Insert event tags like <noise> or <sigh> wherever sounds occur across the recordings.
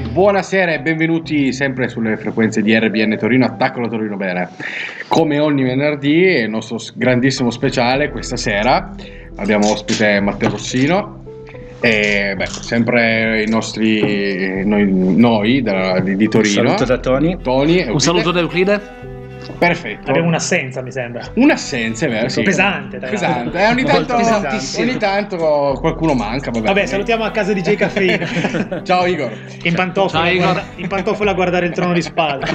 buonasera e benvenuti sempre sulle frequenze di RBN Torino, Attacco la Torino Bene. Come ogni venerdì, il nostro grandissimo speciale questa sera abbiamo ospite Matteo Rossino e beh, sempre i nostri noi, noi da, di, di, Torino. Un saluto da Tony. Tony Un saluto da Euclide. Perfetto. Abbiamo un'assenza, mi sembra. Un'assenza, è vero. Sì. Pesante, pesante. Eh, ogni, tanto, ogni tanto qualcuno manca. Vabbè, vabbè salutiamo a casa di J Caffeine. <laughs> Ciao Igor. In pantofola, Ciao, Igor. in pantofola a guardare il trono di spade.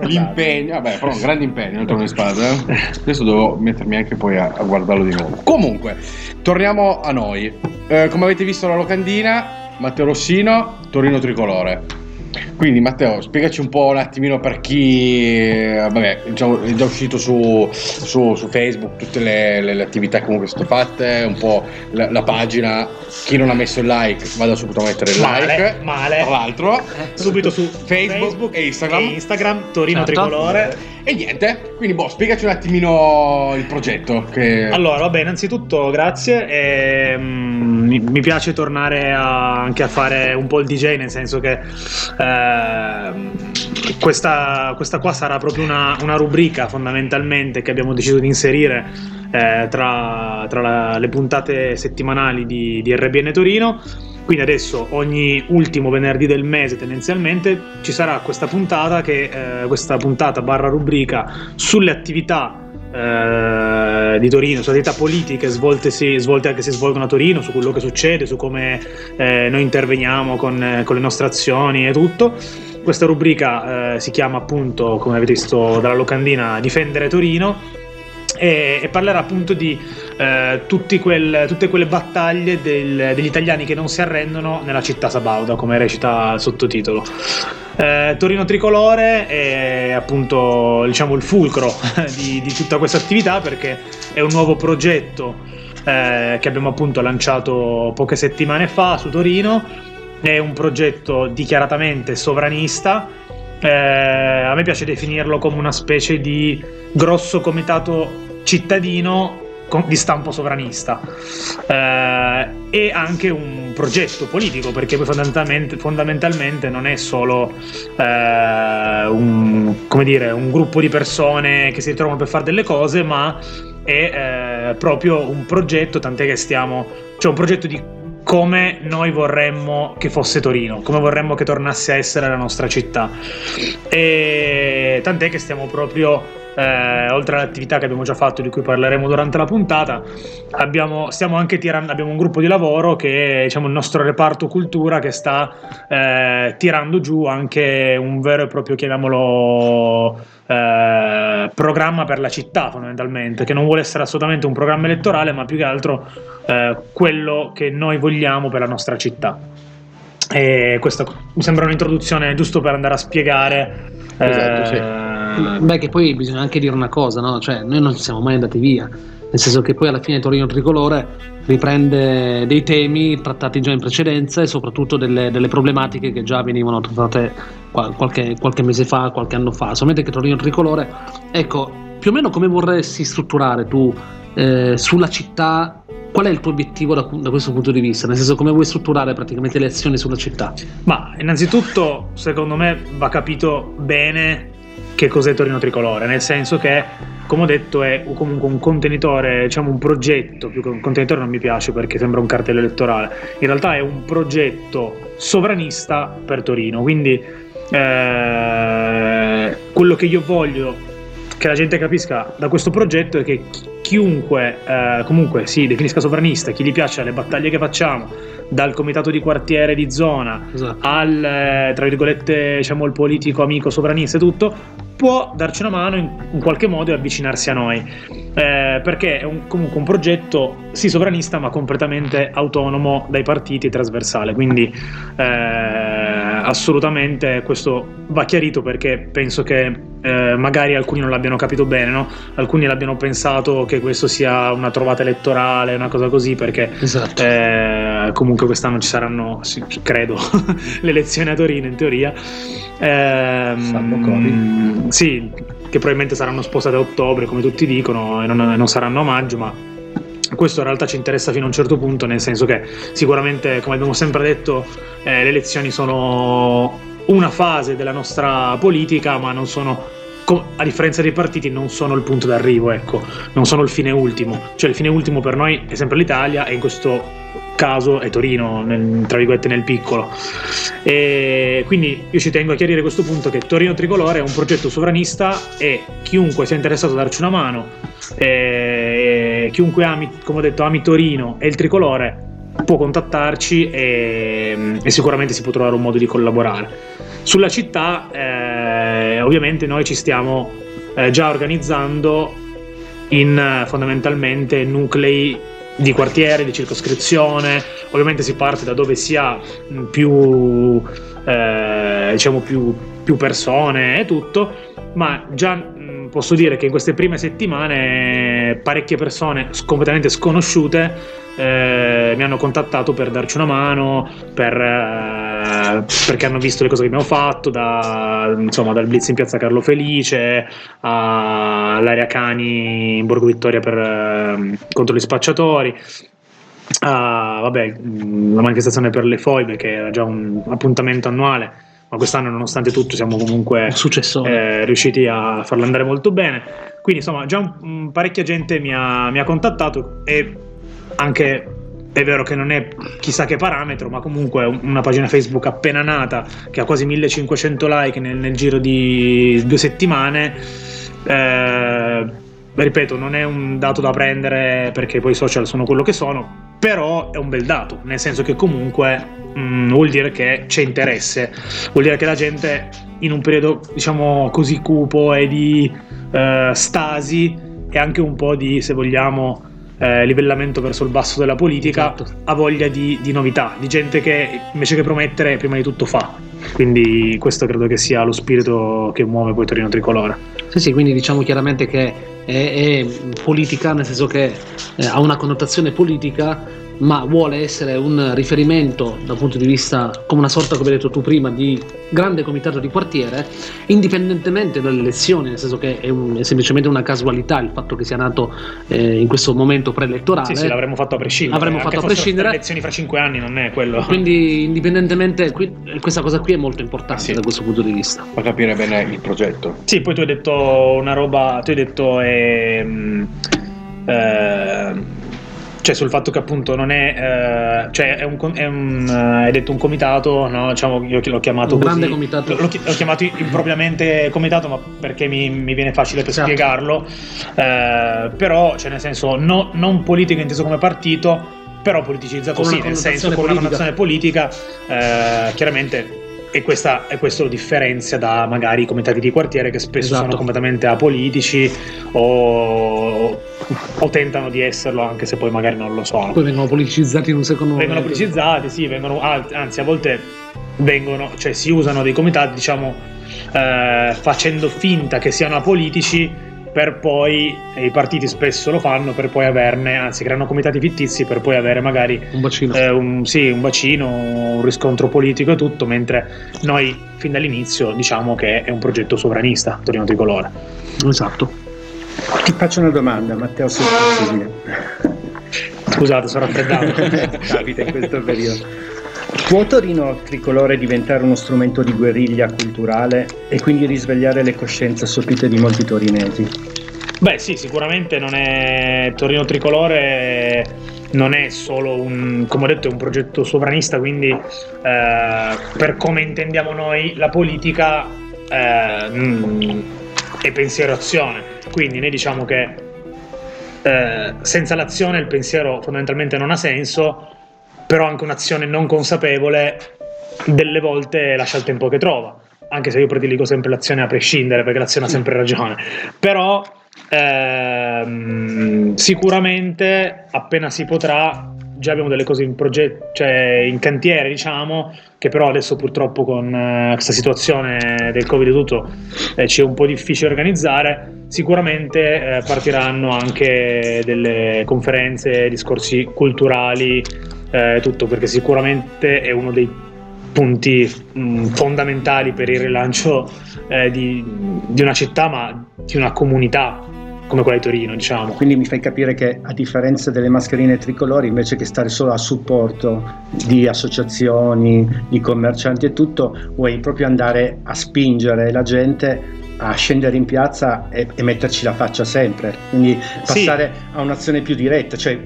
<laughs> L'impegno, vabbè, però un grande impegno il trono di spade. Eh. Adesso devo mettermi anche poi a, a guardarlo di nuovo. Comunque, torniamo a noi. Eh, come avete visto la locandina, Matteo Rossino, Torino Tricolore. Quindi Matteo, spiegaci un po' un attimino per chi, eh, vabbè, è già, è già uscito su, su, su, Facebook tutte le, le, le, attività comunque sono state fatte, un po' la, la, pagina, chi non ha messo il like vada subito a mettere il male, like. Male, Tra l'altro. Subito su Facebook, Facebook e Instagram. E Instagram, Torino certo. Tricolore. E niente, quindi boh, spiegaci un attimino il progetto. Che... Allora, vabbè, innanzitutto grazie. E, mm, mi, mi, piace tornare a, anche a fare un po' il DJ, nel senso che eh, questa, questa, qua sarà proprio una, una, rubrica fondamentalmente che abbiamo deciso di inserire eh, tra, tra la, le puntate settimanali di, di RBN Torino. Quindi adesso ogni ultimo venerdì del mese tendenzialmente ci sarà questa puntata che eh, questa puntata barra rubrica sulle attività eh, di Torino, sulle attività politiche svolte, svolte che si svolgono a Torino, su quello che succede, su come eh, noi interveniamo con, con, le nostre azioni e tutto. Questa rubrica eh, si chiama appunto, come avete visto dalla locandina, Difendere Torino e, e parlerà appunto di eh, quel, tutte quelle battaglie del, degli italiani che non si arrendono nella città Sabauda, come recita il sottotitolo. Eh, Torino Tricolore è appunto diciamo, il fulcro <laughs> di, di tutta questa attività perché è un nuovo progetto eh, che abbiamo appunto lanciato poche settimane fa su Torino. È un progetto dichiaratamente sovranista. Eh, a me piace definirlo come una specie di grosso comitato cittadino di stampo sovranista eh, e anche un progetto politico perché poi fondamentalmente, fondamentalmente non è solo eh, un, dire, un, gruppo di persone che si ritrovano per fare delle cose ma è eh, proprio un progetto tant'è che stiamo cioè un progetto di come noi vorremmo che fosse Torino, come vorremmo che tornasse a essere la nostra città. E tant'è che stiamo proprio eh, oltre all'attività che abbiamo già fatto, di cui parleremo durante la puntata, abbiamo, stiamo anche tirando, abbiamo un gruppo di lavoro che è diciamo, il nostro reparto cultura che sta eh, tirando giù anche un vero e proprio, chiamiamolo, eh, programma per la città fondamentalmente, che non vuole essere assolutamente un programma elettorale, ma più che altro eh, quello che noi vogliamo per la nostra città. E questa mi sembra un'introduzione giusto per andare a spiegare. Esatto, sì eh, Beh, che poi bisogna anche dire una cosa, no? Cioè, noi non siamo mai andati via, nel senso che poi alla fine Torino Tricolore riprende dei temi trattati già in precedenza e soprattutto delle, delle problematiche che già venivano trattate qualche, qualche, mese fa, qualche anno fa. Solamente che Torino Tricolore, ecco, più o meno come vorresti strutturare tu eh, sulla città qual è il tuo obiettivo da, da, questo punto di vista? Nel senso, come vuoi strutturare praticamente le azioni sulla città? Ma innanzitutto, secondo me, va capito bene che cos'è Torino Tricolore, nel senso che, come ho detto, è comunque un contenitore, diciamo un progetto, più che un contenitore non mi piace perché sembra un cartello elettorale, in realtà è un progetto sovranista per Torino, quindi eh, quello che io voglio che la gente capisca da questo progetto è che chiunque eh, comunque si definisca sovranista, chi gli piace le battaglie che facciamo, dal comitato di quartiere di zona esatto. al eh, tra virgolette diciamo il politico amico sovranista e tutto può darci una mano in, in qualche modo e avvicinarsi a noi eh, perché è un, comunque un progetto sì sovranista ma completamente autonomo dai partiti e trasversale quindi eh, assolutamente questo va chiarito perché penso che eh, magari alcuni non l'abbiano capito bene, no? alcuni l'abbiano pensato che questo sia una trovata elettorale, una cosa così, perché esatto. eh, comunque quest'anno ci saranno, sì, credo, <laughs> le elezioni a Torino in teoria. Eh, sì, che probabilmente saranno spostate a ottobre, come tutti dicono, e non, non saranno a maggio, ma questo in realtà ci interessa fino a un certo punto, nel senso che sicuramente, come abbiamo sempre detto, eh, le elezioni sono una fase della nostra politica, ma non sono a differenza dei partiti non sono il punto d'arrivo, ecco, non sono il fine ultimo. Cioè il fine ultimo per noi è sempre l'Italia e in questo caso è Torino, nel, tra virgolette nel piccolo. E quindi io ci tengo a chiarire questo punto che Torino Tricolore è un progetto sovranista e chiunque sia interessato a darci una mano, chiunque ami, come ho detto, ami Torino e il Tricolore può contattarci e, e, sicuramente si può trovare un modo di collaborare. Sulla città, eh, ovviamente, noi ci stiamo eh, già organizzando in fondamentalmente nuclei di quartiere, di circoscrizione. Ovviamente si parte da dove si ha più, eh, diciamo più, più persone e tutto, ma già posso dire che in queste prime settimane parecchie persone completamente sconosciute eh, mi hanno contattato per darci una mano, per, eh, perché hanno visto le cose che abbiamo fatto, da, insomma, dal blitz in piazza Carlo Felice all'area Cani in Borgo Vittoria per, eh, contro gli spacciatori. Ah, vabbè, la manifestazione per le foibe, che era già un appuntamento annuale, ma quest'anno, nonostante tutto, siamo comunque eh, riusciti a farlo andare molto bene. Quindi, insomma, già un, parecchia gente mi ha, mi ha contattato e anche è vero che non è chissà che parametro, ma comunque una pagina Facebook appena nata che ha quasi 1500 like nel, nel giro di due settimane. Eh, ripeto, non è un dato da prendere perché poi i social sono quello che sono, però è un bel dato, nel senso che comunque mh, mm, vuol dire che c'è interesse, vuol dire che la gente in un periodo diciamo così cupo e di eh, stasi e anche un po' di, se vogliamo, eh, livellamento verso il basso della politica, esatto. ha voglia di, di, novità, di gente che invece che promettere prima di tutto fa. Quindi questo credo che sia lo spirito che muove poi Torino Tricolore. Sì, sì, quindi diciamo chiaramente che è, è politica, nel senso che eh, ha una connotazione politica ma vuole essere un riferimento dal punto di vista, come una sorta, come hai detto tu prima, di grande comitato di quartiere, indipendentemente dalle elezioni, nel senso che è, un, è semplicemente una casualità il fatto che sia nato eh, in questo momento preelettorale. Sì, sì, l'avremmo fatto a prescindere. Avremmo fatto a prescindere. Le elezioni fra cinque anni non è quello. Quindi, indipendentemente, qui, questa cosa qui è molto importante sì. da questo punto di vista. Fa capire bene il progetto. Sì, poi tu hai detto una roba, tu hai detto... Ehm, eh, cioè sul fatto che appunto non è, eh, cioè è un, è un uh, hai detto un comitato, no? diciamo io l'ho chiamato un così, grande comitato. L'ho, l'ho, chiamato impropriamente comitato, ma perché mi, mi viene facile per certo. spiegarlo, eh, però cioè nel senso no, non politico inteso come partito, però politicizzato sì, nel senso con una connotazione politica, eh, chiaramente e, questa, e, questo lo differenzia da magari i comitati di quartiere che spesso esatto. sono completamente apolitici o, o, tentano di esserlo anche se poi magari non lo sono. Poi vengono politicizzati in un secondo momento. Vengono politicizzati, sì, vengono, anzi a volte vengono, cioè si usano dei comitati diciamo eh, facendo finta che siano apolitici per poi, e i partiti spesso lo fanno, per poi averne, anzi creano comitati fittizi per poi avere magari un bacino, eh, un, sì, un, bacino, un riscontro politico e tutto, mentre noi fin dall'inizio diciamo che è un progetto sovranista, Torino Tricolore. Esatto. Ti faccio una domanda, Matteo, se Scusate, sono raffreddato. <laughs> Capita in questo periodo. Può Torino tricolore diventare uno strumento di guerriglia culturale e quindi risvegliare le coscienze assopite di molti torinesi? Beh sì, sicuramente non è Torino tricolore non è solo un, come ho detto, è un progetto sovranista, quindi eh, per come intendiamo noi la politica eh, è pensiero azione. Quindi noi diciamo che eh, senza l'azione il pensiero fondamentalmente non ha senso, però anche un'azione non consapevole delle volte lascia il tempo che trova. Anche se io prediligo sempre l'azione a prescindere, perché l'azione ha sempre ragione. Però ehm, sicuramente appena si potrà già abbiamo delle cose in progetto, cioè in cantiere, diciamo, che però adesso purtroppo con uh, questa situazione del Covid e tutto eh, ci è un po' difficile organizzare. Sicuramente eh, partiranno anche delle conferenze, discorsi culturali, eh, tutto perché sicuramente è uno dei punti mh, fondamentali per il rilancio eh, di, di una città, ma di una comunità come quella di Torino, diciamo. Quindi mi fai capire che a differenza delle mascherine tricolori, invece che stare solo a supporto di associazioni, di commercianti e tutto, vuoi proprio andare a spingere la gente a scendere in piazza e, e metterci la faccia sempre, quindi passare sì. a un'azione più diretta, cioè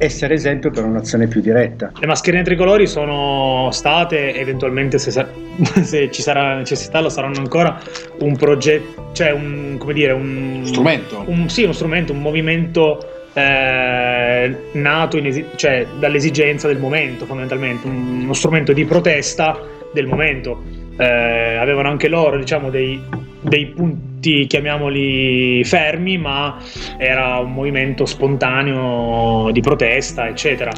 essere esempio per un'azione più diretta. Le mascherine tricolori sono state, eventualmente se, <laughs> se ci sarà necessità lo saranno ancora, un progetto, cioè un, come dire, un strumento. Un, sì, uno strumento, un movimento eh, nato esi- cioè, dall'esigenza del momento fondamentalmente, uno strumento di protesta del momento. Eh, avevano anche loro diciamo dei, dei punti, chiamiamoli fermi, ma era un movimento spontaneo di protesta, eccetera.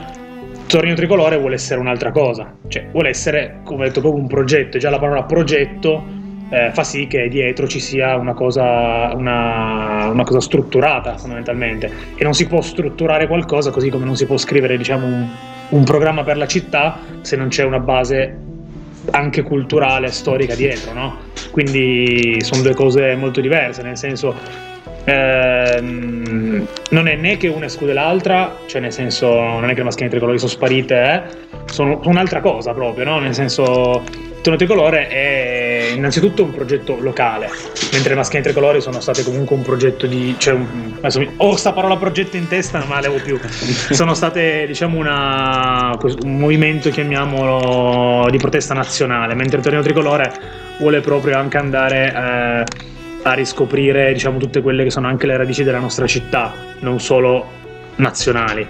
Torneo Tricolore vuole essere un'altra cosa, cioè vuole essere, come ho detto, proprio un progetto. Già la parola progetto eh, fa sì che dietro ci sia una cosa, una, una cosa, strutturata fondamentalmente. E non si può strutturare qualcosa così come non si può scrivere diciamo, un, un programma per la città se non c'è una base anche culturale, storica dietro, no? Quindi sono due cose molto diverse, nel senso ehm, non è né che una esclude l'altra, cioè nel senso non è che le maschere tricolori sono sparite, eh? Sono un'altra cosa proprio, no? Nel senso Tono Tricolore è innanzitutto un progetto locale, mentre le maschere tricolori sono state comunque un progetto di... Cioè un, adesso ho sta parola progetto in testa, non me la levo più. <laughs> sono state, diciamo, una, un movimento, chiamiamolo, di protesta nazionale, mentre il Tricolore vuole proprio anche andare... Eh, a riscoprire diciamo tutte quelle che sono anche le radici della nostra città, non solo nazionali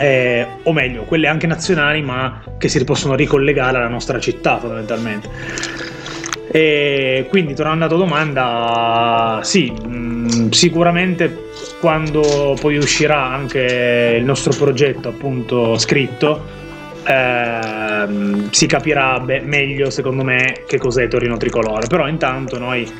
eh, o meglio, quelle anche nazionali, ma che si possono ricollegare alla nostra città fondamentalmente. E quindi tornando alla tua domanda, sì, mh, mm, sicuramente quando poi uscirà anche il nostro progetto appunto scritto, ehm, si capirà be- meglio secondo me che cos'è Torino Tricolore, però intanto noi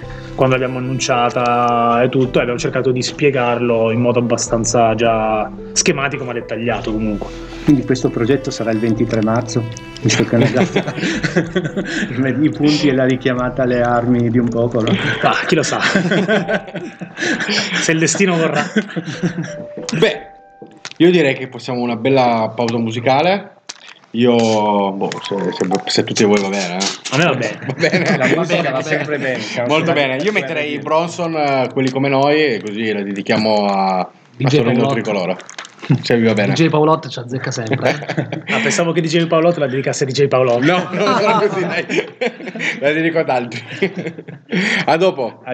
quando l'abbiamo annunciata e tutto, abbiamo cercato di spiegarlo in modo abbastanza già schematico ma dettagliato comunque. Quindi questo progetto sarà il 23 marzo, visto che hanno dato <laughs> i punti e la richiamata alle armi di un popolo. Ah, chi lo sa. Se il destino vorrà. Beh, io direi che possiamo una bella pausa musicale io, boh, se, se, se, tutti voi va bene. Eh. A me va bene. Va bene, <laughs> la musica va sempre bene. Molto bene. Io metterei Bronson, eh, quelli come noi, e così la dedichiamo a, a Sorrento Tricolore. Se vi va bene. DJ Paolotto ci azzecca sempre. <laughs> ah, pensavo che DJ Paolotto la dedicasse a DJ Paolotto. No, no, no, così, dai. <laughs> La dedico ad altri. a dopo. A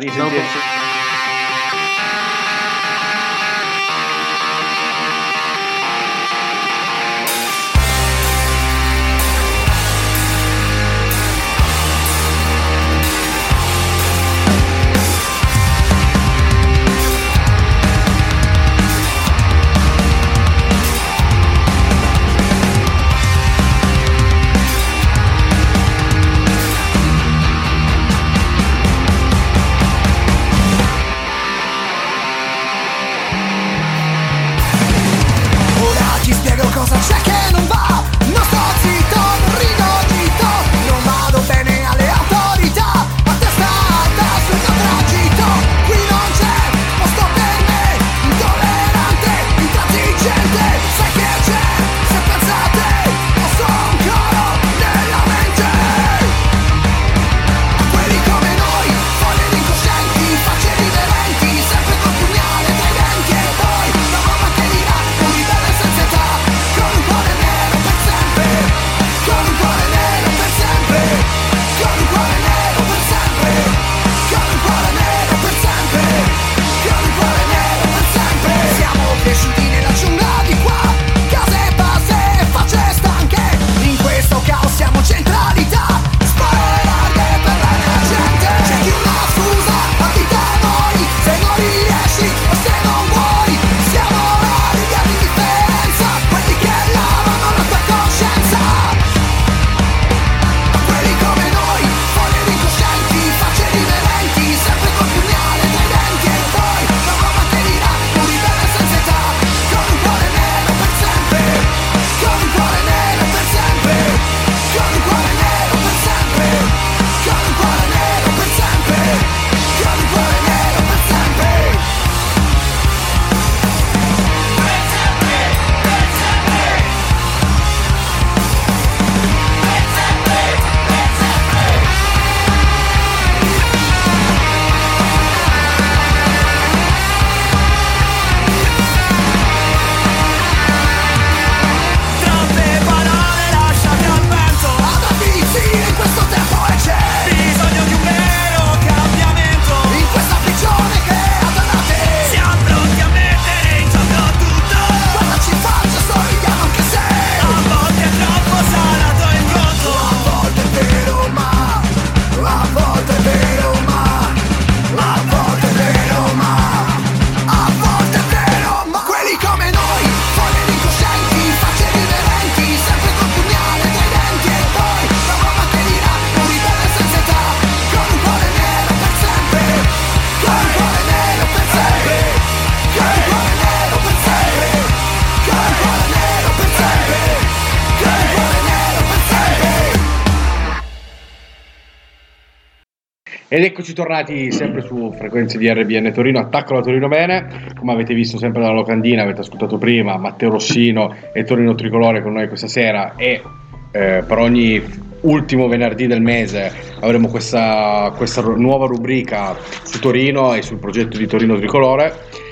eccoci tornati sempre su frequenze di RBN Torino, attacco la Torino bene, come avete visto sempre dalla locandina, avete ascoltato prima Matteo Rossino e Torino Tricolore con noi questa sera. E eh, per ogni ultimo venerdì del mese avremo questa, questa nuova rubrica su Torino e sul progetto di Torino Tricolore.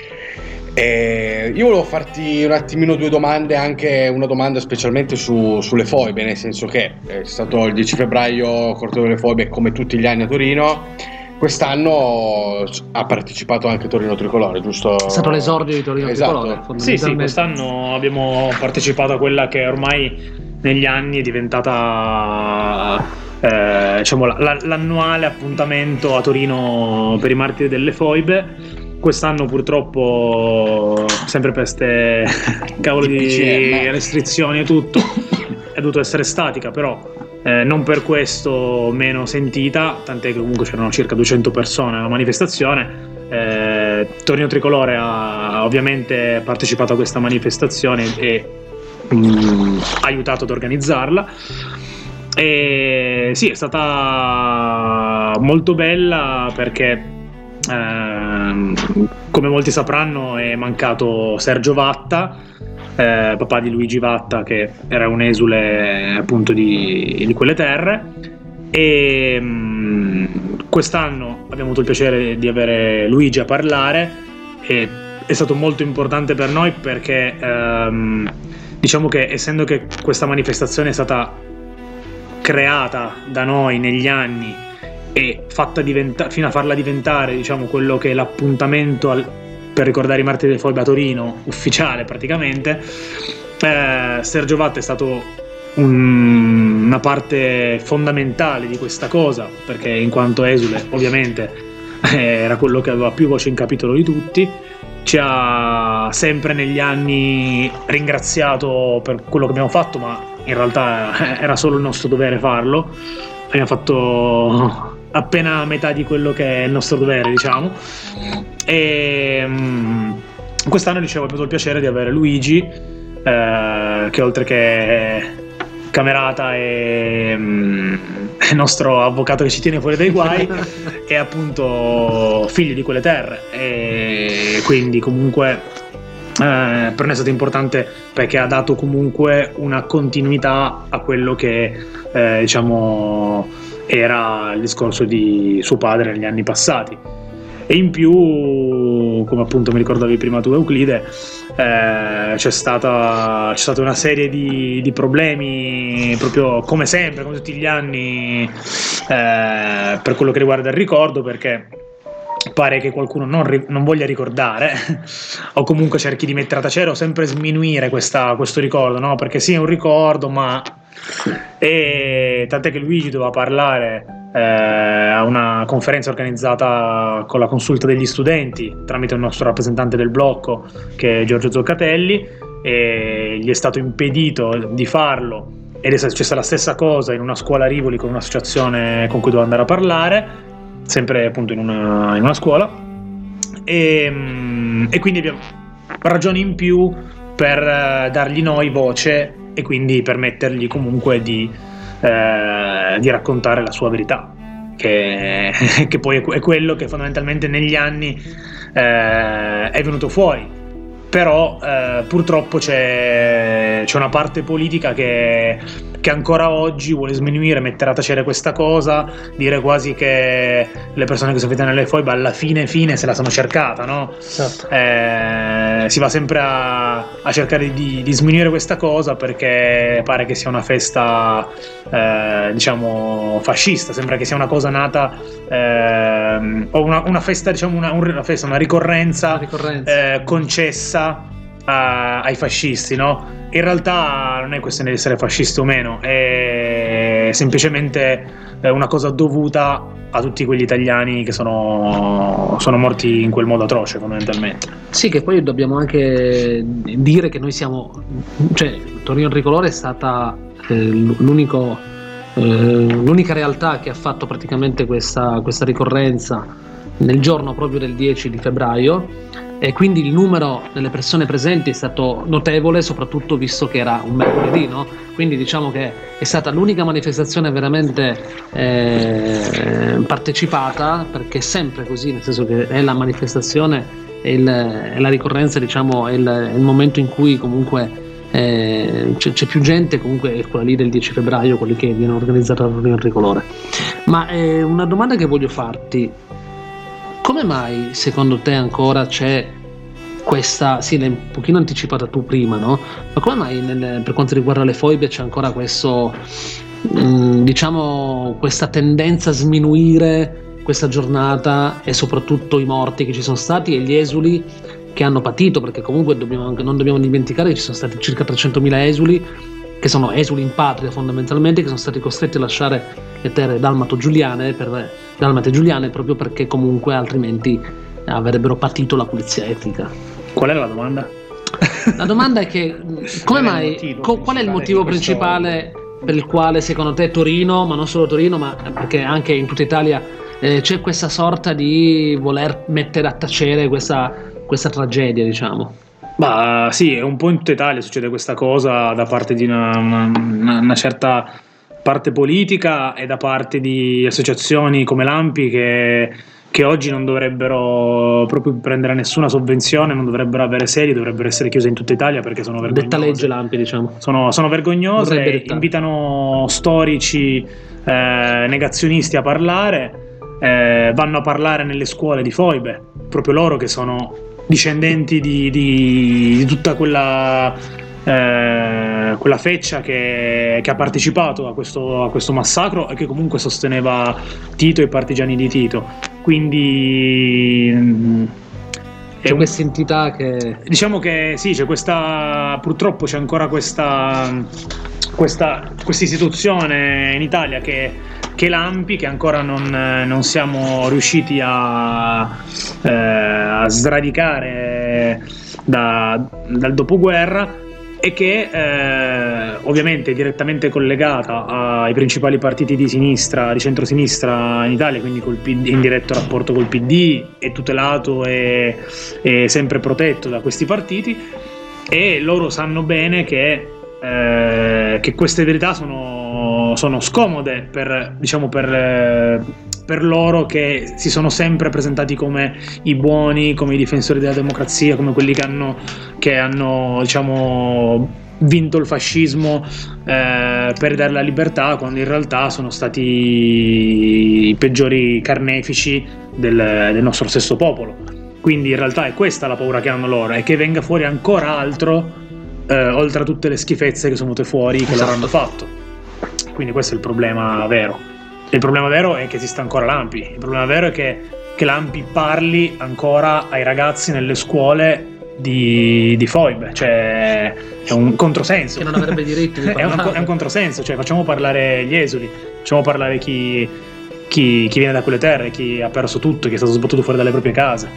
E io volevo farti un attimino due domande, anche una domanda specialmente su, sulle foibe, nel senso che è stato il 10 febbraio Corteo delle Foibe come tutti gli anni a Torino. Quest'anno ha partecipato anche Torino Tricolore, giusto? È stato l'esordio di Torino Esatto. Tricolore. Sì, sì, quest'anno abbiamo partecipato a quella che ormai negli anni è diventata eh, diciamo, la- la- l'annuale appuntamento a Torino per i martiri delle foibe. Quest'anno purtroppo, sempre per queste <laughs> cavolo di DPCM. restrizioni e tutto, è dovuto essere statica, però eh, non per questo meno sentita, tant'è che comunque c'erano circa 200 persone alla manifestazione. Eh, Torino Tricolore ha ovviamente partecipato a questa manifestazione e mm, aiutato ad organizzarla. E sì, è stata molto bella perché, ehm, come molti sapranno, è mancato Sergio Vatta, eh, papà di Luigi Vatta, che era un esule appunto di, di quelle terre. E mm, quest'anno abbiamo avuto il piacere di avere Luigi a parlare e è stato molto importante per noi perché ehm, diciamo che essendo che questa manifestazione è stata creata da noi negli anni e diventa- fino a farla diventare diciamo quello che è l'appuntamento al- per ricordare i martiri del Foibe a Torino ufficiale praticamente eh, Sergio Vatta è stato un- una parte fondamentale di questa cosa perché in quanto esule ovviamente eh, era quello che aveva più voce in capitolo di tutti ci ha sempre negli anni ringraziato per quello che abbiamo fatto, ma in realtà era solo il nostro dovere farlo. Abbiamo fatto appena metà di quello che è il nostro dovere, diciamo. E mm, quest'anno dicevo, ho avuto il piacere di avere Luigi, eh, che oltre che camerata e il nostro avvocato che ci tiene fuori dai guai <laughs> è appunto figlio di quelle terre e quindi comunque eh, per noi è stato importante perché ha dato comunque una continuità a quello che eh, diciamo era il discorso di suo padre negli anni passati. E in più come appunto mi ricordavi prima tu Euclide eh, c'è, stata, c'è stata una serie di, di problemi proprio come sempre come tutti gli anni eh, per quello che riguarda il ricordo perché pare che qualcuno non, ri- non voglia ricordare <laughs> o comunque cerchi di mettere a tacere o sempre sminuire questa- questo ricordo no? perché sì è un ricordo ma e tant'è che Luigi doveva parlare eh, a una conferenza organizzata con la consulta degli studenti tramite il nostro rappresentante del blocco che è Giorgio Zoccatelli e gli è stato impedito di farlo ed è successa la stessa cosa in una scuola a Rivoli con un'associazione con cui doveva andare a parlare sempre appunto in una, in una scuola. E, mm, e quindi abbiamo ragioni in più per eh, dargli noi voce e quindi permettergli comunque di, eh, di raccontare la sua verità che, <laughs> che poi è quello che fondamentalmente negli anni eh, è venuto fuori però eh, purtroppo c'è, c'è una parte politica che, che ancora oggi vuole sminuire, mettere a tacere questa cosa, dire quasi che le persone che sono finite nelle foibe alla fine fine se la sono cercata, no? Esatto. Eh, si va sempre a, a cercare di, di sminuire questa cosa perché pare che sia una festa, eh, diciamo, fascista, sembra che sia una cosa nata, ehm, o una, una festa, diciamo, una, una festa, una ricorrenza ricorrenza. eh, a- ai fascisti, no? In realtà non è questione di essere fascisti o meno, è semplicemente eh, una cosa dovuta a tutti quegli italiani che sono, sono morti in quel modo atroce, fondamentalmente. Sì, che poi dobbiamo anche dire che noi siamo, cioè Torino Tricolore è stata eh, l'unico, eh, l'unica realtà che ha fatto praticamente questa, questa ricorrenza nel giorno proprio del 10 di febbraio e quindi il numero delle persone presenti è stato notevole, soprattutto visto che era un mercoledì, no? quindi diciamo che è stata l'unica manifestazione veramente eh, partecipata, perché è sempre così, nel senso che è la manifestazione, è, la ricorrenza, diciamo, è il, è il, momento in cui comunque eh, c'è, c'è, più gente, comunque è quella lì del 10 febbraio, quelli che viene organizzata la riunione tricolore. Ma eh, una domanda che voglio farti, come mai secondo te ancora c'è questa, sì, l'hai un pochino anticipata tu prima, no? Ma come mai nel, per quanto riguarda le foibe c'è ancora questo, mh, mm, diciamo, questa tendenza a sminuire questa giornata e soprattutto i morti che ci sono stati e gli esuli che hanno patito, perché comunque dobbiamo, non dobbiamo dimenticare che ci sono stati circa 300.000 esuli che sono esuli in patria fondamentalmente, che sono stati costretti a lasciare le terre dalmato-giuliane per, dalmate giuliane proprio perché comunque altrimenti avrebbero patito la pulizia etnica. Qual è la domanda? La domanda è che <laughs> come mai, co, qual è il motivo principale per il quale secondo te Torino, ma non solo Torino, ma perché anche in tutta Italia eh, c'è questa sorta di voler mettere a tacere questa, questa tragedia, diciamo? Ma sì, un po' in tutta Italia succede questa cosa da parte di una, una, una certa parte politica e da parte di associazioni come l'AMPI che, che, oggi non dovrebbero proprio prendere nessuna sovvenzione, non dovrebbero avere sedi, dovrebbero essere chiuse in tutta Italia perché sono vergognose. Detta legge l'AMPI, diciamo. Sono, sono vergognose, invitano storici eh, negazionisti a parlare. Eh, vanno a parlare nelle scuole di Foibe, proprio loro che sono discendenti di, di, di tutta quella, eh, quella feccia che, che, ha partecipato a questo, a questo, massacro e che comunque sosteneva Tito e i partigiani di Tito. Quindi mm, c'è un, questa entità che diciamo che sì, c'è questa purtroppo c'è ancora questa questa, questa istituzione in Italia che che l'AMPI che ancora non, non siamo riusciti a, eh, a sradicare da, dal dopoguerra e che eh, ovviamente è direttamente collegata ai principali partiti di sinistra, di centrosinistra in Italia, quindi PD, in diretto rapporto col PD, è tutelato e è sempre protetto da questi partiti e loro sanno bene che, eh, che queste verità sono sono, scomode per, diciamo, per, eh, per, loro che si sono sempre presentati come i buoni, come i difensori della democrazia, come quelli che hanno, che hanno diciamo, vinto il fascismo eh, per dare la libertà, quando in realtà sono stati i peggiori carnefici del, del nostro stesso popolo. Quindi in realtà è questa la paura che hanno loro, è che venga fuori ancora altro eh, oltre a tutte le schifezze che sono venute fuori che esatto. loro hanno fatto. Quindi questo è il problema vero. Il problema vero è che esista ancora l'AMPI. Il problema vero è che, che l'AMPI parli ancora ai ragazzi nelle scuole di, di FOIB, cioè è un controsenso. Che non avrebbe diritto di <laughs> è, un, è, un, controsenso, cioè facciamo parlare gli esuli, facciamo parlare chi, chi, chi viene da quelle terre, chi ha perso tutto, chi è stato sbattuto fuori dalle proprie case.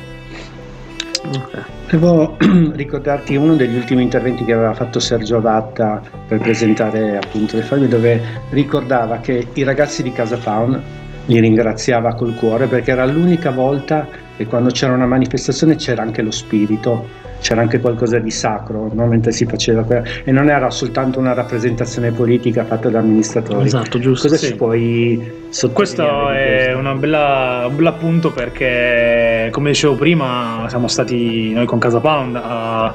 Okay. Devo <clears throat> ricordarti uno degli ultimi interventi che aveva fatto Sergio Vatta per presentare appunto le famiglie dove ricordava che i ragazzi di Casa Faun li ringraziava col cuore perché era l'unica volta che quando c'era una manifestazione c'era anche lo spirito c'era anche qualcosa di sacro no? mentre si faceva quella... e non era soltanto una rappresentazione politica fatta da amministratori. Esatto, giusto. Cosa sì. puoi Questo è bella, un bel appunto perché, come dicevo prima, siamo stati noi con Casa Pound a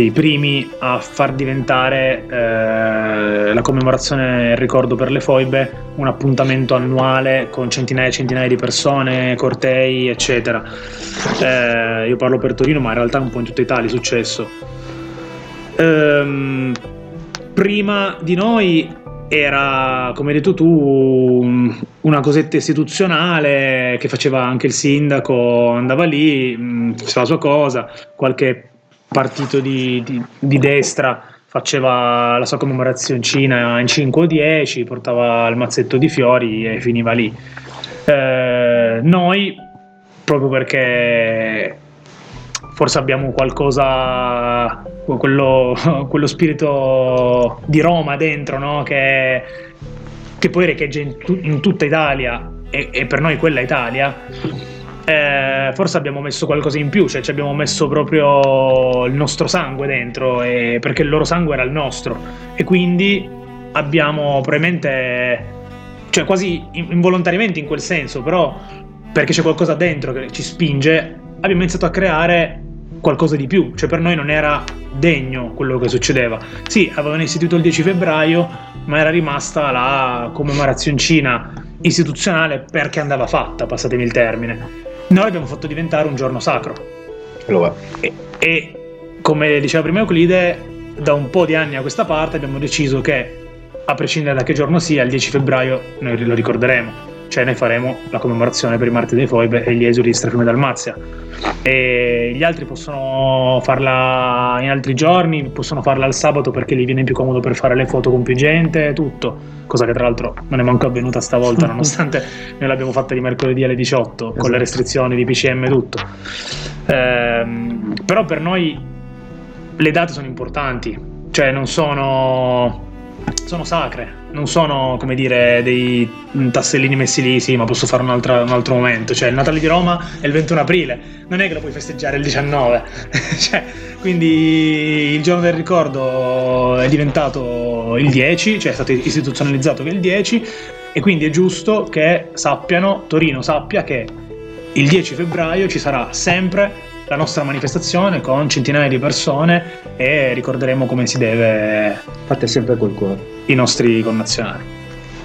i primi a far diventare eh, la commemorazione il ricordo per le foibe un appuntamento annuale con centinaia e centinaia di persone, cortei, eccetera. Eh, io parlo per Torino, ma in realtà un po' in tutta Italia è successo. Ehm, prima di noi era, come hai detto tu, una cosetta istituzionale che faceva anche il sindaco, andava lì, mm, faceva la sua cosa, qualche partito di, di, di destra faceva la sua commemorazioncina in 5 o 10, portava il mazzetto di fiori e finiva lì. Eh, noi, proprio perché forse abbiamo qualcosa, quello, <laughs> quello spirito di Roma dentro, no? che, che, poi recheggia in, in, tutta Italia e, e per noi quella Italia, eh, forse abbiamo messo qualcosa in più, cioè ci abbiamo messo proprio il nostro sangue dentro, e, perché il loro sangue era il nostro. E quindi abbiamo probabilmente, cioè quasi involontariamente in quel senso, però perché c'è qualcosa dentro che ci spinge, abbiamo iniziato a creare qualcosa di più, cioè per noi non era degno quello che succedeva. Sì, avevano istituito il 10 febbraio, ma era rimasta la commemozioncina istituzionale perché andava fatta, passatemi il termine. Noi l'abbiamo fatto diventare un giorno sacro. E, e come diceva prima Euclide, da un po' di anni a questa parte abbiamo deciso che, a prescindere da che giorno sia, il 10 febbraio noi lo ricorderemo cioè noi faremo la commemorazione per i martiri dei Foibe e gli esuli di Strafiume Dalmazia. E gli altri possono farla in altri giorni, possono farla il sabato perché gli viene più comodo per fare le foto con più gente, tutto. Cosa che tra l'altro non è manco avvenuta stavolta, <laughs> nonostante noi l'abbiamo fatta di mercoledì alle 18 esatto. con le restrizioni di PCM e tutto. Ehm, però per noi le date sono importanti, cioè non sono sono sacre, non sono come dire dei tassellini messi lì, sì, ma posso fare un altro, un altro momento. Cioè, il Natale di Roma è il 21 aprile, non è che lo puoi festeggiare il 19. <laughs> cioè, quindi il giorno del ricordo è diventato il 10, cioè è stato istituzionalizzato che il 10, e quindi è giusto che sappiano, Torino sappia che il 10 febbraio ci sarà sempre la nostra manifestazione con centinaia di persone e ricorderemo come si deve. Fate sempre col cuore. I nostri connazionali.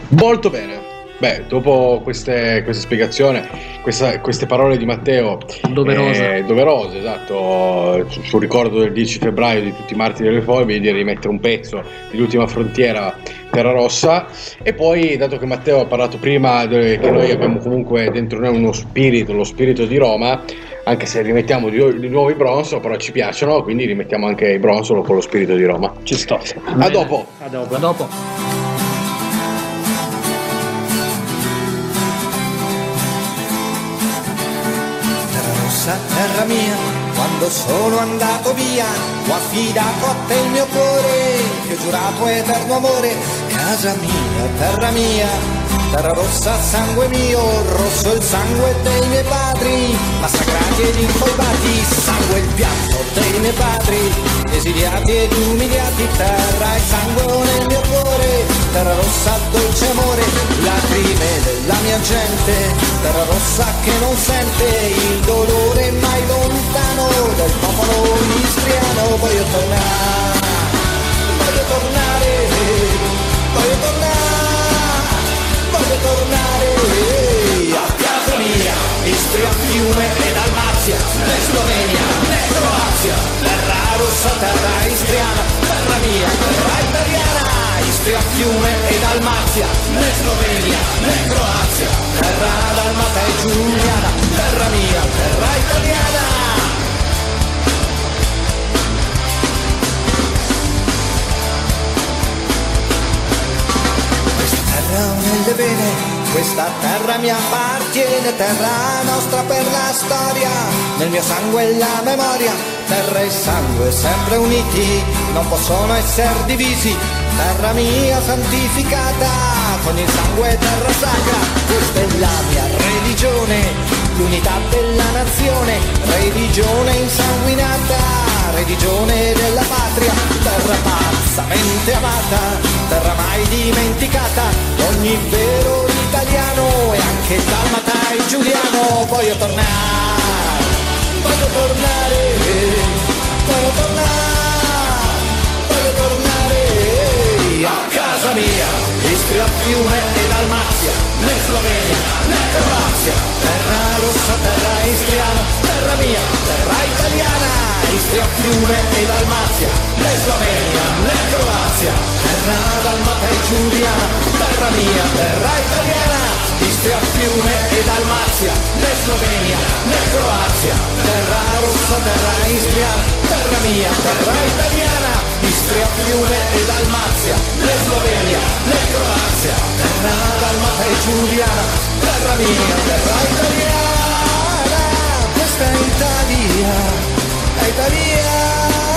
Molto bene. Beh, dopo queste, queste spiegazioni, questa, queste parole di Matteo doverose, eh, doverose esatto, sul ricordo del 10 febbraio di tutti i martiri delle foibe, di rimettere un pezzo dell'ultima frontiera Terra Rossa e poi, dato che Matteo ha parlato prima che noi abbiamo comunque dentro noi uno spirito, lo spirito di Roma, anche se rimettiamo di, di nuovo i Bronzo, però ci piacciono, quindi rimettiamo anche i Bronzo con lo spirito di Roma. Ci sto. A dopo. A dopo. A dopo. Terra rossa, terra mia, quando sono andato via, ho affidato a te il mio cuore, che ho giurato eterno amore, casa mia, terra mia terra rossa, sangue mio, rosso il sangue dei miei padri, massacrati ed incolpati, sangue il pianto dei miei padri, esiliati ed umiliati, terra e sangue nel mio cuore, terra rossa, dolce amore, lacrime della mia gente, terra rossa che non sente il dolore mai lontano del popolo istriano, voglio tornare, voglio tornare, Dalmazia, né Slovenia, né Croazia, terra rossa, terra istriana, terra mia, terra italiana, Istria, Fiume e Dalmazia, né Slovenia, né Croazia, terra dalmata e giuliana, terra mia, terra italiana. terra nelle vene, questa terra mi appartiene, terra nostra per la storia, nel mio sangue la memoria, terra e sangue sempre uniti, non possono essere divisi, terra mia santificata, con il sangue terra sacra, questa è la mia religione, l'unità della nazione, religione insanguinata religione della patria, terra pazzamente amata, terra mai dimenticata, ogni vero italiano e anche dalmata e giuliano, voglio tornare, voglio tornare, voglio tornare, voglio tornare a casa mia, Istria, Fiume e Dalmazia, né Slovenia, né Croazia, terra rossa, terra istriana, terra mia, terra italiana. Istria, Fiume e Dalmazia, né Slovenia, né Croazia, terra dalmata e giuliana, terra mia, terra italiana. Istria, Fiume e Dalmazia, né Slovenia, né Croazia, terra rossa, terra istriana, terra mia, terra italiana. Istria, Fiume e Dalmazia, né Slovenia, né Croazia, terra dalmata e giuliana, terra mia, terra italiana. Aita bia, aita bia.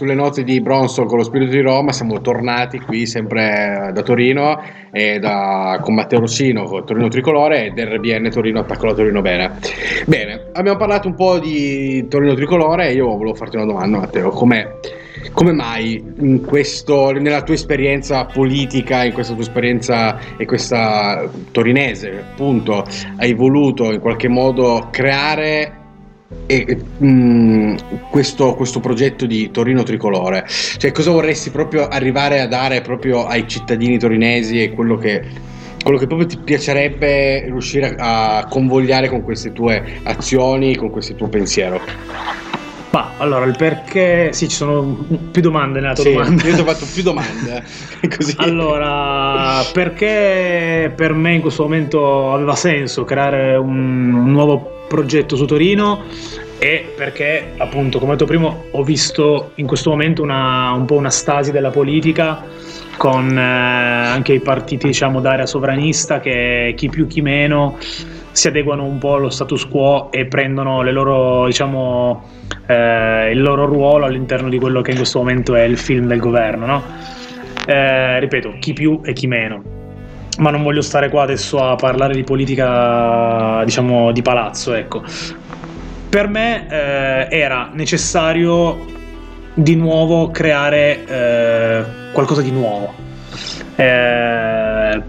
Sulle note di Bronson con lo spirito di Roma, siamo tornati qui sempre da Torino e da, con Matteo Rossino con Torino Tricolore e DRBN Torino Attacco la Torino Bene. Bene, abbiamo parlato un po' di Torino Tricolore e io volevo farti una domanda Matteo, come come mai questo, nella tua esperienza politica, in questa tua esperienza e questa torinese, appunto, hai voluto in qualche modo creare e, mh, questo, questo, progetto di Torino Tricolore? Cioè, cosa vorresti proprio arrivare a dare proprio ai cittadini torinesi e quello che, quello che proprio ti piacerebbe riuscire a convogliare con queste tue azioni, con questo tuo pensiero? Ma allora il perché. Sì, ci sono più domande nella tua sì, domanda. Io ti ho fatto più domande. <laughs> Così. Allora, perché per me in questo momento aveva senso creare un, un nuovo progetto su Torino e perché appunto come ho detto prima ho visto in questo momento una, un po' una stasi della politica con eh, anche i partiti diciamo d'area sovranista che chi più chi meno si adeguano un po' allo status quo e prendono loro, diciamo, eh, il loro ruolo all'interno di quello che in questo momento è il film del governo. No? Eh, ripeto, chi più e chi meno ma non voglio stare qua adesso a parlare di politica, diciamo, di palazzo, ecco. Per me eh, era necessario di nuovo creare eh, qualcosa di nuovo. Eh,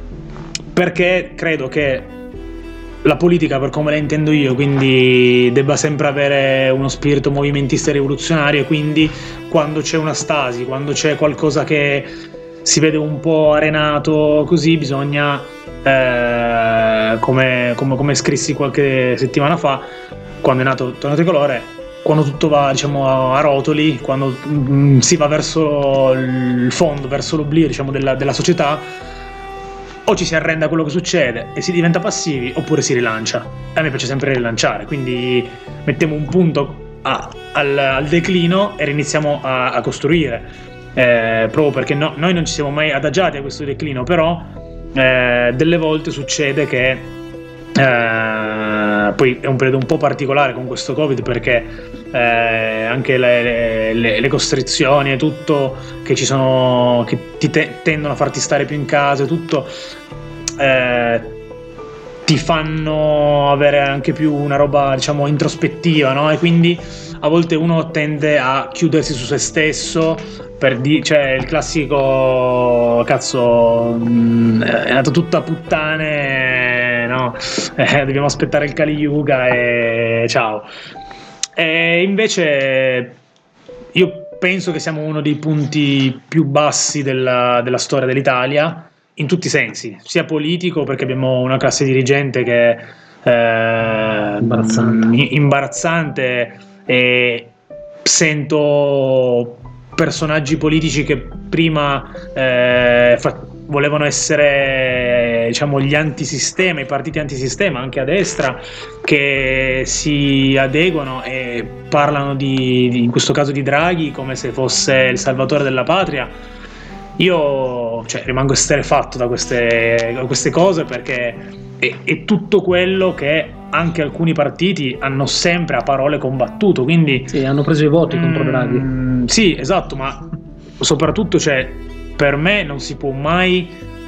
perché credo che la politica, per come la intendo io, quindi debba sempre avere uno spirito movimentista e rivoluzionario, quindi quando c'è una stasi, quando c'è qualcosa che si vede un po' arenato così, bisogna, eh, come, come, come, scrissi qualche settimana fa, quando è nato Torno Tricolore, quando tutto va diciamo, a rotoli, quando mm, si va verso il fondo, verso l'oblio diciamo, della, della società, o ci si arrende a quello che succede e si diventa passivi, oppure si rilancia. A me piace sempre rilanciare, quindi mettiamo un punto a, al, al, declino e riniziamo a, a costruire eh, proprio perché no, noi non ci siamo mai adagiati a questo declino, però eh, delle volte succede che eh, poi è un periodo un po' particolare con questo Covid perché eh, anche le, le, le, costrizioni e tutto che ci sono, che ti te, tendono a farti stare più in casa, tutto eh, ti fanno avere anche più una roba diciamo introspettiva, no? E quindi a volte uno tende a chiudersi su se stesso per di- cioè il classico cazzo mh, mm, è nato tutta puttane no <laughs> eh, dobbiamo aspettare il Kali Yuga e ciao e invece io penso che siamo uno dei punti più bassi della, della storia dell'Italia in tutti i sensi sia politico perché abbiamo una classe dirigente che è eh, imbarazzante, imbarazzante e sento personaggi politici che prima eh, fa- volevano essere diciamo gli antisistema, i partiti antisistema anche a destra che si adeguano e parlano di, di, in questo caso di Draghi come se fosse il salvatore della patria io cioè, rimango esterefatto da queste, da queste cose perché è, è, tutto quello che anche alcuni partiti hanno sempre a parole combattuto. Quindi, sì, hanno preso i voti mm, contro Draghi. Sì, esatto, ma soprattutto cioè, per me non si può mai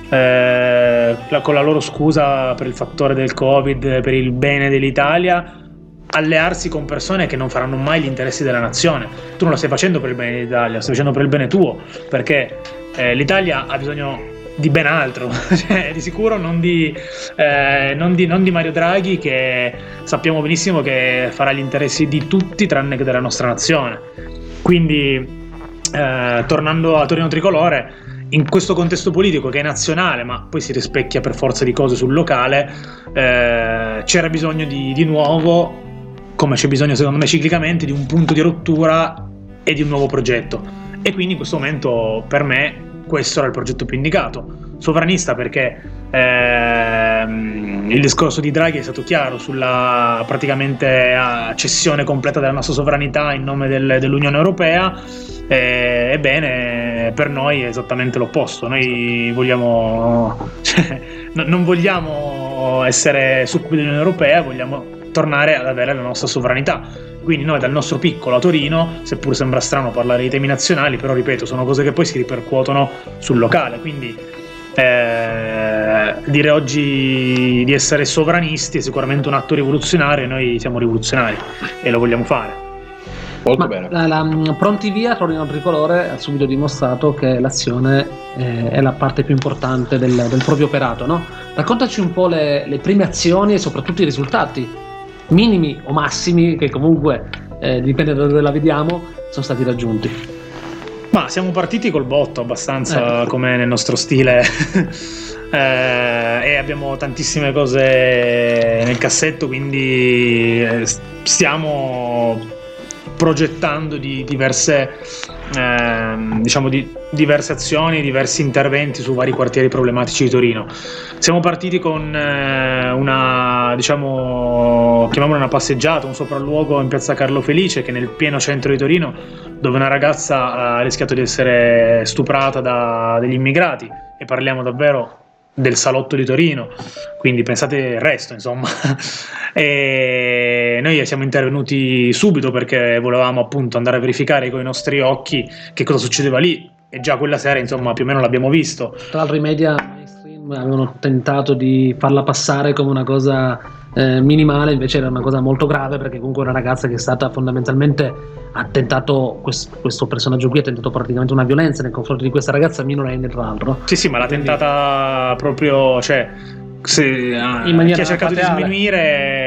eh, con la loro scusa per il fattore del Covid, per il bene dell'Italia, allearsi con persone che non faranno mai gli interessi della nazione. Tu non lo stai facendo per il bene dell'Italia, lo stai facendo per il bene tuo, perché eh, l'Italia ha bisogno di ben altro, <laughs> cioè, di sicuro non di, eh, non, di, non di, Mario Draghi che sappiamo benissimo che farà gli interessi di tutti tranne che della nostra nazione. Quindi, eh, tornando a Torino Tricolore, in questo contesto politico che è nazionale, ma poi si rispecchia per forza di cose sul locale, eh, c'era bisogno di, di nuovo, come c'è bisogno secondo me ciclicamente, di un punto di rottura e di un nuovo progetto. E quindi in questo momento per me questo era il progetto più indicato. Sovranista perché ehm, il discorso di Draghi è stato chiaro sulla praticamente cessione completa della nostra sovranità in nome del, dell'Unione Europea. Eh, ebbene, per noi è esattamente l'opposto. Noi vogliamo, cioè, non vogliamo essere succubi dell'Unione Europea, vogliamo tornare ad avere la nostra sovranità Quindi noi dal nostro piccolo a Torino, seppur sembra strano parlare di temi nazionali, però ripeto, sono cose che poi si ripercuotono sul locale. Quindi eh, dire oggi di essere sovranisti è sicuramente un atto rivoluzionario e noi siamo rivoluzionari e lo vogliamo fare. Molto Ma bene. La, la, mm, Pronti via, Torino Tricolore ha subito dimostrato che l'azione eh, è la parte più importante del, del proprio operato. No? Raccontaci un po' le, le, prime azioni e soprattutto i risultati, minimi o massimi, che comunque eh, dipende da dove la vediamo, sono stati raggiunti. Ma siamo partiti col botto abbastanza eh. come nel nostro stile. <laughs> eh, e abbiamo tantissime cose nel cassetto, quindi eh, stiamo progettando di diverse, eh, diciamo di diverse azioni, diversi interventi su vari quartieri problematici di Torino. Siamo partiti con eh, una, diciamo, chiamiamola una passeggiata, un sopralluogo in piazza Carlo Felice, che è nel pieno centro di Torino, dove una ragazza ha rischiato di essere stuprata da degli immigrati. E parliamo davvero del salotto di Torino, quindi pensate il resto, insomma. <laughs> e noi siamo intervenuti subito perché volevamo appunto andare a verificare con i nostri occhi che cosa succedeva lì e già quella sera, insomma, più o meno l'abbiamo visto. Tra l'altro i media mainstream avevano tentato di farla passare come una cosa eh, minimale, invece era una cosa molto grave perché comunque una ragazza che è stata fondamentalmente ha tentato questo, questo, personaggio qui ha tentato praticamente una violenza nei confronti di questa ragazza minorenne tra l'altro. Sì sì ma l'ha Quindi... tentata proprio cioè se, ah, in maniera chi ha cercato di sminuire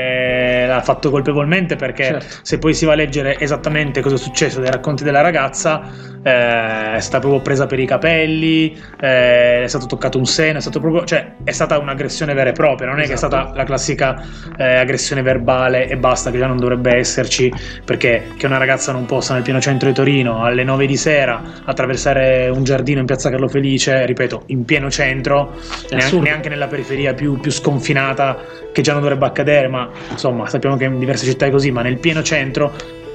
l'ha fatto colpevolmente perché certo. se poi si va a leggere esattamente cosa è successo dai racconti della ragazza eh, è stata proprio presa per i capelli eh, è stato toccato un seno è, stato proprio, cioè, è stata un'aggressione vera e propria non è esatto. che è stata la classica eh, aggressione verbale e basta che già non dovrebbe esserci perché che una ragazza non possa nel pieno centro di Torino alle 9 di sera attraversare un giardino in piazza Carlo Felice ripeto in pieno centro neanche, neanche nella periferia più più, più sconfinata che già non dovrebbe accadere, ma insomma sappiamo che in diverse città è così, ma nel pieno centro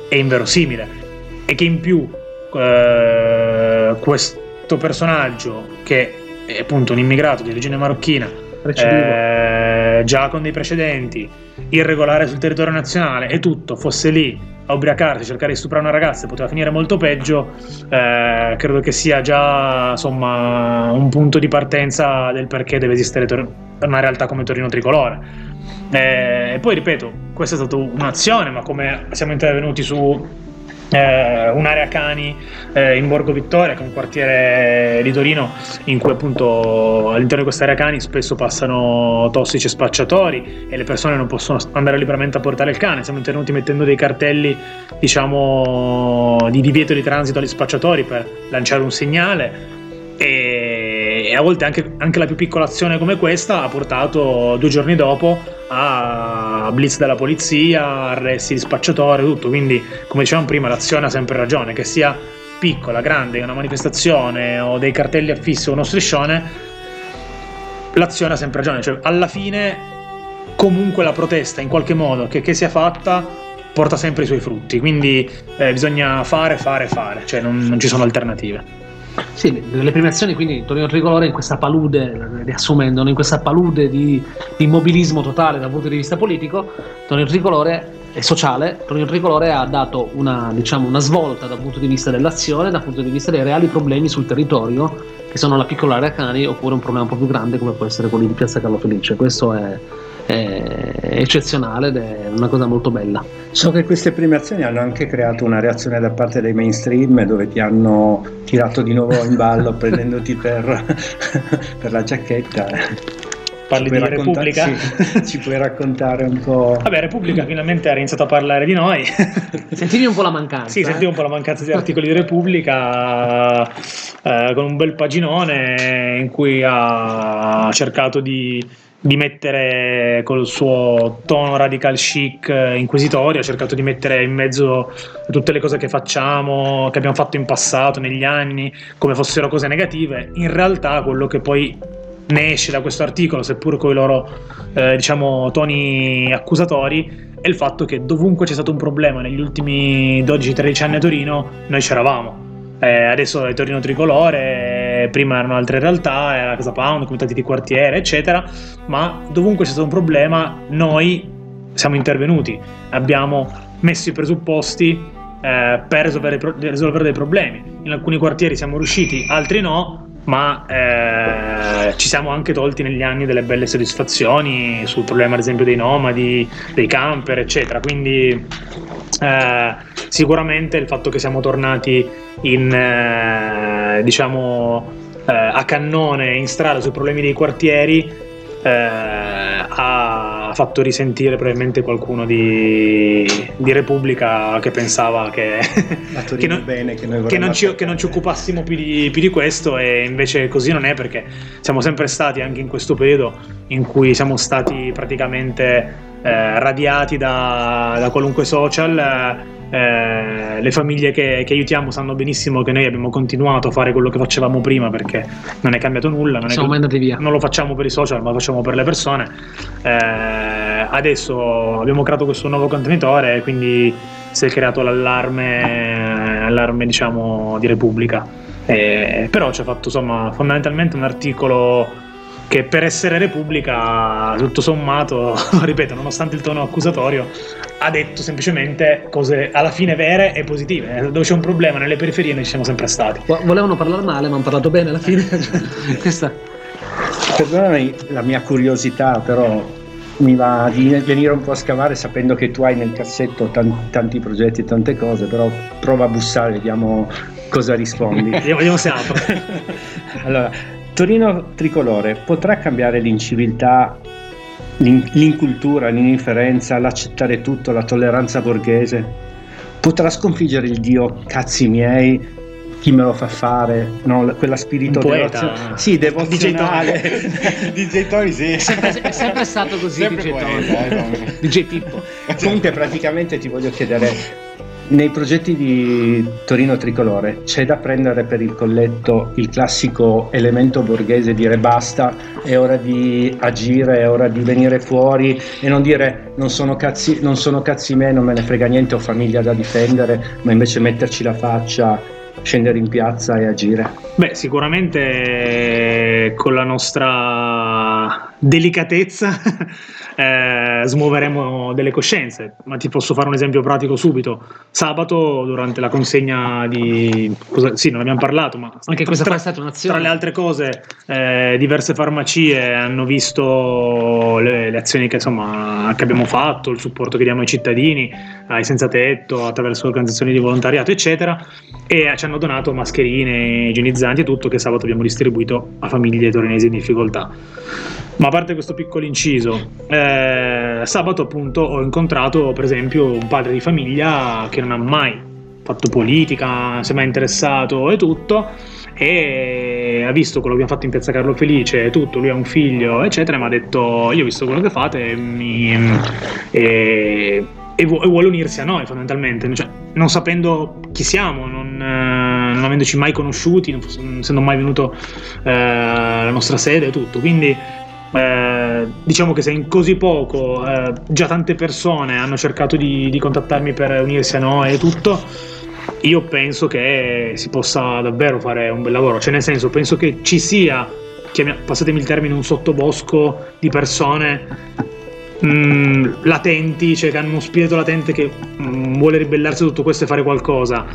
è inverosimile. E che in più eh, questo personaggio, che è appunto un immigrato di origine marocchina, eh, già con dei precedenti, irregolare sul territorio nazionale e tutto, fosse lì a ubriacarsi, cercare di stuprare una ragazza poteva finire molto peggio, eh, credo che sia già insomma un punto di partenza del perché deve esistere una realtà come Torino Tricolore. Eh, e poi ripeto, questa è stata un'azione, ma come siamo intervenuti su eh, un'area cani eh, in Borgo Vittoria, che è un quartiere di Torino in cui appunto all'interno di questa area cani spesso passano tossici e spacciatori e le persone non possono andare liberamente a portare il cane. Siamo intervenuti mettendo dei cartelli, diciamo, di divieto di transito agli spacciatori per lanciare un segnale. E, a volte anche, anche la più piccola azione come questa ha portato due giorni dopo a blitz della polizia, arresti di spacciatore, tutto. Quindi, come dicevamo prima, l'azione ha sempre ragione, che sia piccola, grande, una manifestazione o dei cartelli affissi o uno striscione, l'azione ha sempre ragione. Cioè, alla fine, comunque la protesta, in qualche modo, che, che sia fatta, porta sempre i suoi frutti. Quindi eh, bisogna fare, fare, fare, cioè non, non ci sono alternative. Sì, le premiazioni quindi Torino Tricolore in questa palude, riassumendo, in questa palude di, di immobilismo totale dal punto di vista politico, Torino Tricolore e sociale, Torino Tricolore ha dato una, diciamo, una svolta dal punto di vista dell'azione, dal punto di vista dei reali problemi sul territorio, che sono la piccola area cani, oppure un problema un po' più grande come può essere quello di Piazza Carlo Felice. Questo è, è eccezionale ed è una cosa molto bella. So che queste premiazioni hanno anche creato una reazione da parte dei mainstream dove ti hanno tirato di nuovo in ballo <laughs> prendendoti per, <laughs> per la giacchetta. Parli di Repubblica? Sì, <laughs> ci puoi raccontare un po'. Vabbè, Repubblica finalmente ha iniziato a parlare di noi. <laughs> Sentivi un po' la mancanza. Sì, eh? sentivo un po' la mancanza di articoli di Repubblica eh, con un bel paginone in cui ha cercato di di mettere col suo tono radical chic eh, inquisitorio, ha cercato di mettere in mezzo tutte le cose che facciamo, che abbiamo fatto in passato, negli anni, come fossero cose negative. In realtà quello che poi ne esce da questo articolo, seppur con i loro eh, diciamo, toni accusatori, è il fatto che dovunque c'è stato un problema negli ultimi 12-13 anni a Torino, noi c'eravamo eh, adesso è Torino Tricolore, prima erano altre realtà, era Casa Pound, comitati di quartiere, eccetera, ma dovunque c'è stato un problema noi siamo intervenuti, abbiamo messo i presupposti eh, per risolvere, risolvere, dei problemi. In alcuni quartieri siamo riusciti, altri no, ma eh, ci siamo anche tolti negli anni delle belle soddisfazioni sul problema, ad esempio, dei nomadi, dei camper, eccetera. Quindi eh, sicuramente il fatto che siamo tornati in, eh, diciamo, eh, a cannone in strada sui problemi dei quartieri eh, ha fatto risentire probabilmente qualcuno di, di Repubblica che pensava che, <laughs> che, non, bene, che, che, non ci, che, non, ci, occupassimo più di, più di, questo e invece così non è perché siamo sempre stati anche in questo periodo in cui siamo stati praticamente eh, radiati da, da, qualunque social. Eh, le famiglie che, che, aiutiamo sanno benissimo che noi abbiamo continuato a fare quello che facevamo prima perché non è cambiato nulla. Non, Siamo è, via. non lo facciamo per i social, ma lo facciamo per le persone. Eh, adesso abbiamo creato questo nuovo contenitore e quindi si è creato l'allarme, allarme, diciamo, di Repubblica. Eh, però ci ha fatto insomma fondamentalmente un articolo che per essere Repubblica, tutto sommato, <laughs> ripeto, nonostante il tono accusatorio, ha detto semplicemente cose alla fine vere e positive. Eh, dove c'è un problema nelle periferie noi ci siamo sempre stati. Volevano parlare male, ma hanno parlato bene alla fine. <laughs> Questa... Perdonami la mia curiosità, però mi va di venire un po' a scavare sapendo che tu hai nel cassetto tanti, tanti progetti e tante cose, però prova a bussare, vediamo cosa rispondi. vediamo, <laughs> vediamo se apro. allora, Torino tricolore potrà cambiare l'inciviltà, l'incultura, l'inindifferenza, l'accettare tutto, la tolleranza borghese? Potrà sconfiggere il dio cazzi miei, chi me lo fa fare, no, quella spirito devozionale. Sì, devozionale. <laughs> DJ Tony, sì. <laughs> È sempre, è sempre stato così, DJ Tony. Eh, <laughs> DJ Pippo. Comunque praticamente ti voglio chiedere nei progetti di Torino Tricolore c'è da prendere per il colletto il classico elemento borghese, dire basta, è ora di agire, è ora di venire fuori e non dire non sono cazzi, non sono cazzi me, non me ne frega niente, ho famiglia da difendere, ma invece metterci la faccia, scendere in piazza e agire. Beh, sicuramente con la nostra delicatezza <laughs> eh, smuoveremo delle coscienze. Ma ti posso fare un esempio pratico subito. Sabato, durante la consegna di... Cosa, sì, non abbiamo parlato, ma... Anche questa tra, è stata un'azione. Tra le altre cose, eh, diverse farmacie hanno visto le, le azioni che, insomma, che abbiamo fatto, il supporto che diamo ai cittadini, ai senza tetto, attraverso organizzazioni di volontariato, eccetera, e ci hanno donato mascherine, igienizzanti e tutto che sabato abbiamo distribuito a famiglie torinesi in difficoltà. Ma a parte questo piccolo inciso, eh, sabato appunto ho incontrato per esempio un padre di famiglia che non ha mai fatto politica, non si è mai interessato e tutto, e ha visto quello che abbiamo fatto in Piazza Carlo Felice e tutto, lui ha un figlio, eccetera, e mi ha detto io ho visto quello che fate e, mi, e, e vuole unirsi a noi fondamentalmente, cioè, non sapendo chi siamo, non, eh, non avendoci mai conosciuti, non essendo mai venuto eh, alla nostra sede e tutto, quindi eh, diciamo che se in così poco eh, già tante persone hanno cercato di, di, contattarmi per unirsi a noi e tutto, io penso che si possa davvero fare un bel lavoro. Cioè, nel senso, penso che ci sia, passatemi il termine, un sottobosco di persone mm, latenti, cioè che hanno uno spirito latente che mm, vuole ribellarsi a tutto questo e fare qualcosa.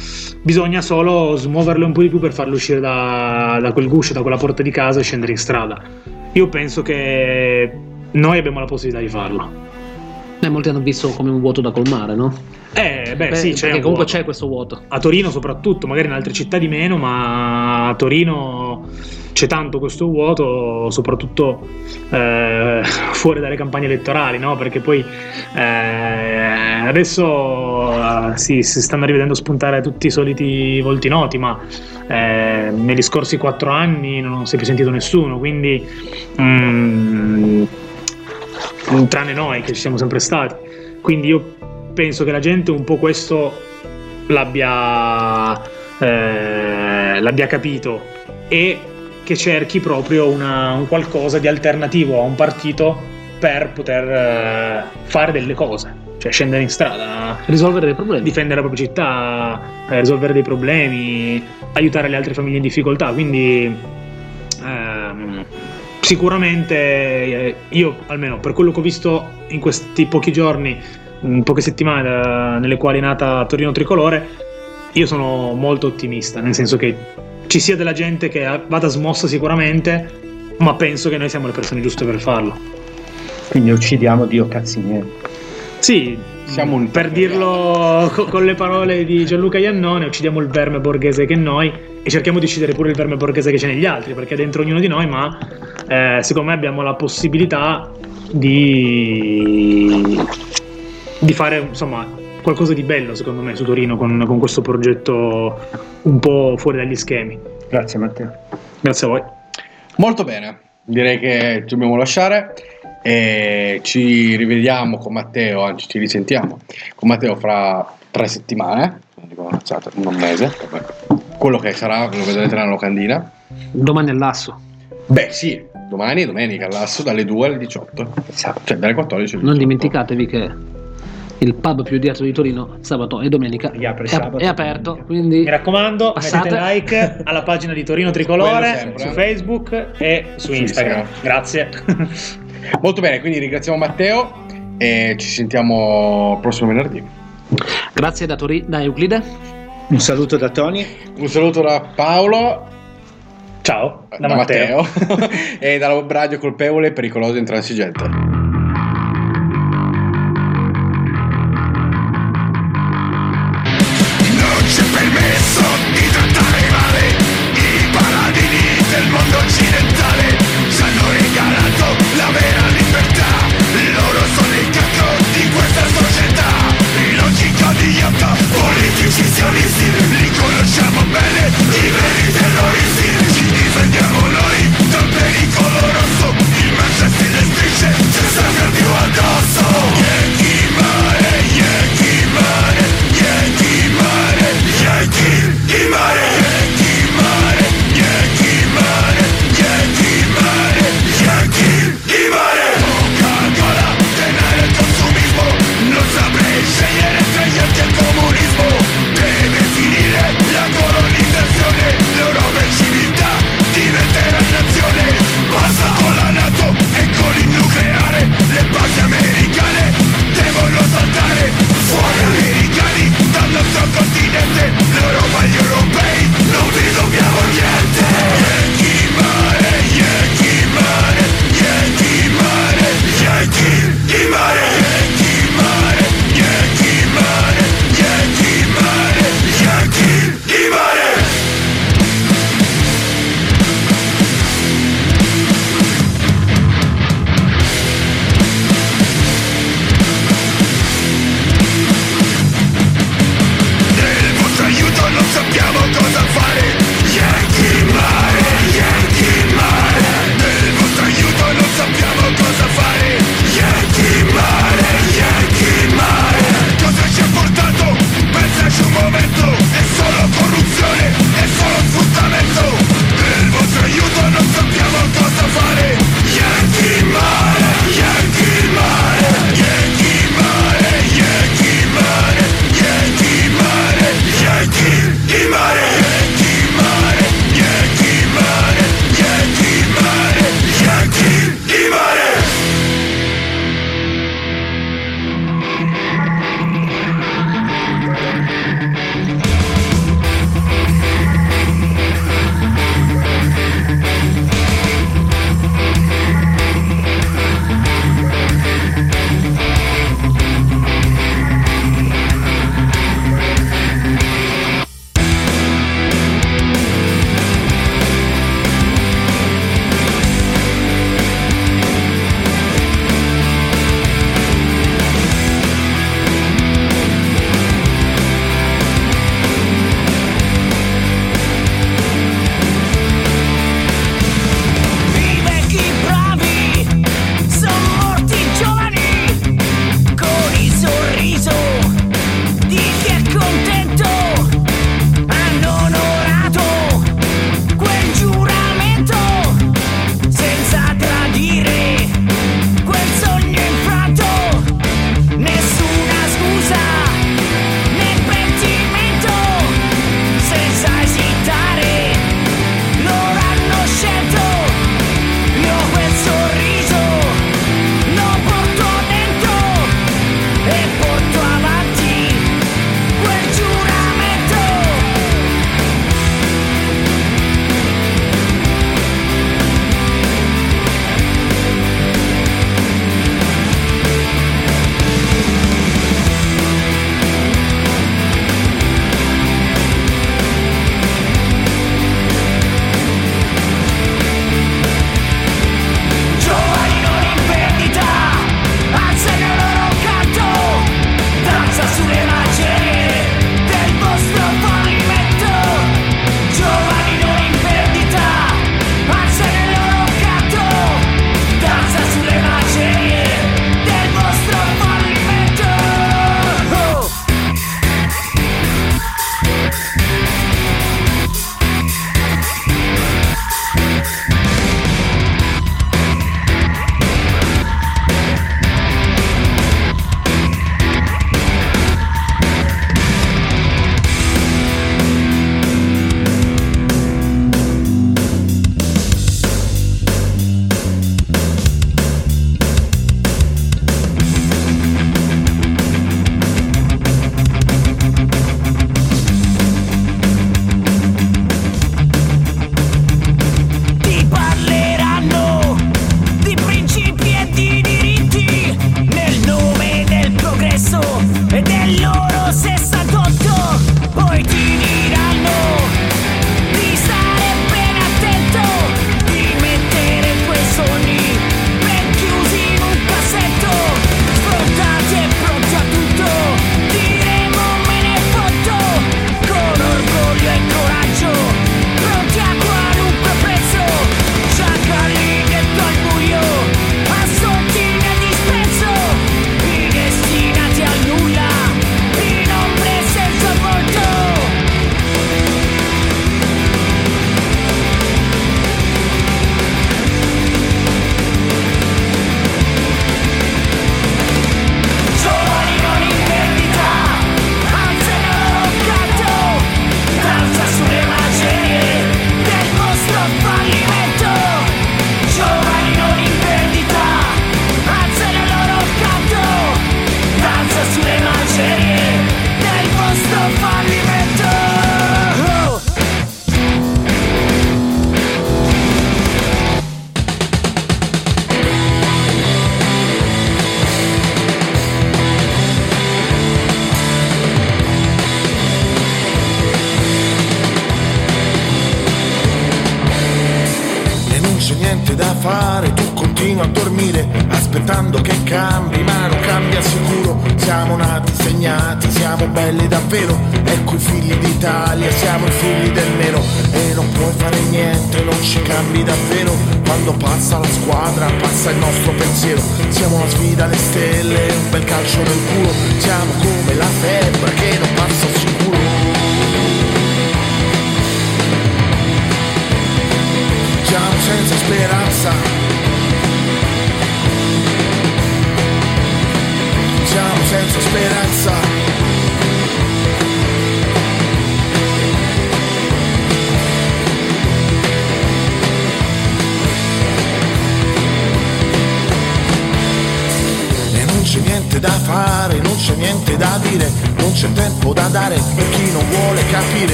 Bisogna solo smuoverle un po' di più per farlo uscire da, da quel guscio, da quella porta di casa e scendere in strada. Io penso che noi abbiamo la possibilità di farlo. Eh, molti hanno visto come un vuoto da colmare, no? Eh, beh, beh sì, c'è comunque vuoto. c'è questo vuoto. A Torino soprattutto, magari in altre città di meno, ma a Torino c'è tanto questo vuoto, soprattutto eh, <laughs> fuori dalle campagne elettorali, no? Perché poi eh, adesso eh, sì, si stanno rivedendo spuntare tutti i soliti volti noti, ma eh, negli scorsi quattro anni non si è più sentito nessuno, quindi mm, tranne noi che ci siamo sempre stati. Quindi io penso che la gente un po' questo l'abbia, eh, l'abbia capito e che cerchi proprio una, un qualcosa di alternativo a un partito per poter eh, fare delle cose cioè scendere in strada, risolvere dei problemi, difendere la propria città, eh, risolvere dei problemi, aiutare le altre famiglie in difficoltà. Quindi ehm, sicuramente eh, io, almeno per quello che ho visto in questi pochi giorni poche settimane nelle quali è nata Torino Tricolore, io sono molto ottimista, nel senso che ci sia della gente che vada smossa sicuramente, ma penso che noi siamo le persone giuste per farlo. Quindi uccidiamo Dio cazzi miei. Sì, Siamo un- per dirlo co- con le parole di Gianluca Iannone, uccidiamo il verme borghese che è noi e cerchiamo di uccidere pure il verme borghese che c'è negli altri, perché è dentro ognuno di noi, ma eh, secondo me abbiamo la possibilità di, di fare insomma qualcosa di bello secondo me su Torino con, con questo progetto un po' fuori dagli schemi. Grazie Matteo. Grazie a voi. Molto bene, direi che ci dobbiamo lasciare e ci rivediamo con Matteo, anzi ci risentiamo con Matteo fra tre settimane, non dico una cazzata, non un mese, vabbè. quello che sarà, lo vedrete nella locandina. Domani all'asso. Beh sì, domani e domenica all'asso dalle 2 alle 18, cioè dalle 14 alle 18. Non dimenticatevi che il pub più odiato di Torino sabato e domenica Riapre è, sabato è aperto, domenica. quindi Mi raccomando, Passate. mettete like <laughs> alla pagina di Torino Tricolore su Facebook e su Su Instagram. Instagram. Grazie. <laughs> Molto bene, quindi ringraziamo Matteo e ci sentiamo il prossimo venerdì. grazie da, Tori- da Euclide. Un saluto da Tony. Un saluto da Paolo, Ciao, da, da, Matteo. Matteo, <laughs> e dalla web radio colpevole, pericoloso e intransigente.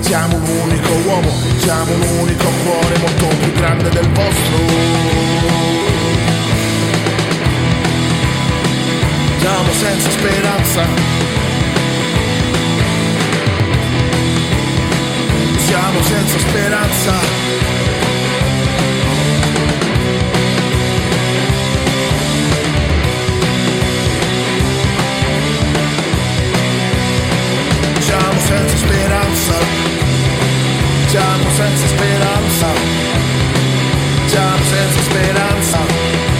Siamo un unico uomo, siamo un unico cuore molto più grande del vostro. Siamo senza speranza. Siamo senza speranza. speranza, siamo senza speranza, siamo senza speranza.